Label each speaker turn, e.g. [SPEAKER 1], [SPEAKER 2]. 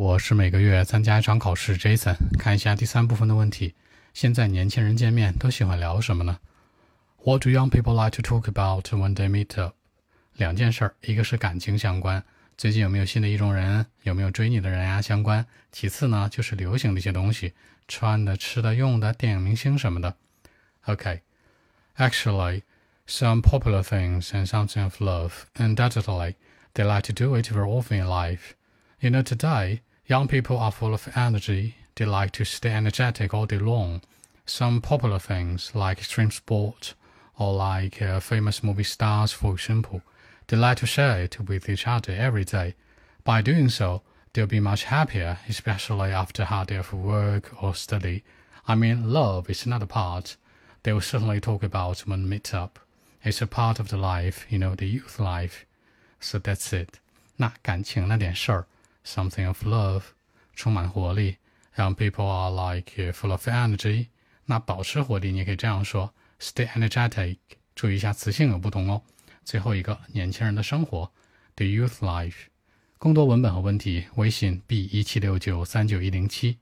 [SPEAKER 1] 我是每个月参加一场考试，Jason。看一下第三部分的问题。现在年轻人见面都喜欢聊什么呢？What do young people like to talk about when they meet up？两件事儿，一个是感情相关，最近有没有新的意中人，有没有追你的人呀相关。其次呢，就是流行的一些东西，穿的、吃的、用的，电影明星什么的。OK，actually。some popular things and something of love. Undoubtedly, they like to do it very often in life. You know, today, young people are full of energy. They like to stay energetic all day long. Some popular things like extreme sport or like uh, famous movie stars, for example, they like to share it with each other every day. By doing so, they'll be much happier, especially after a hard day of work or study. I mean, love is another part. They will certainly talk about when meet up. It's a part of the life, you know, the youth life. So that's it. 那感情那点事儿 ，something of love，充满活力，让 people are like full of energy。那保持活力，你可以这样说：stay energetic。注意一下词性有不同哦。最后一个，年轻人的生活，the youth life。更多文本和问题，微信 b 一七六九三九一零七。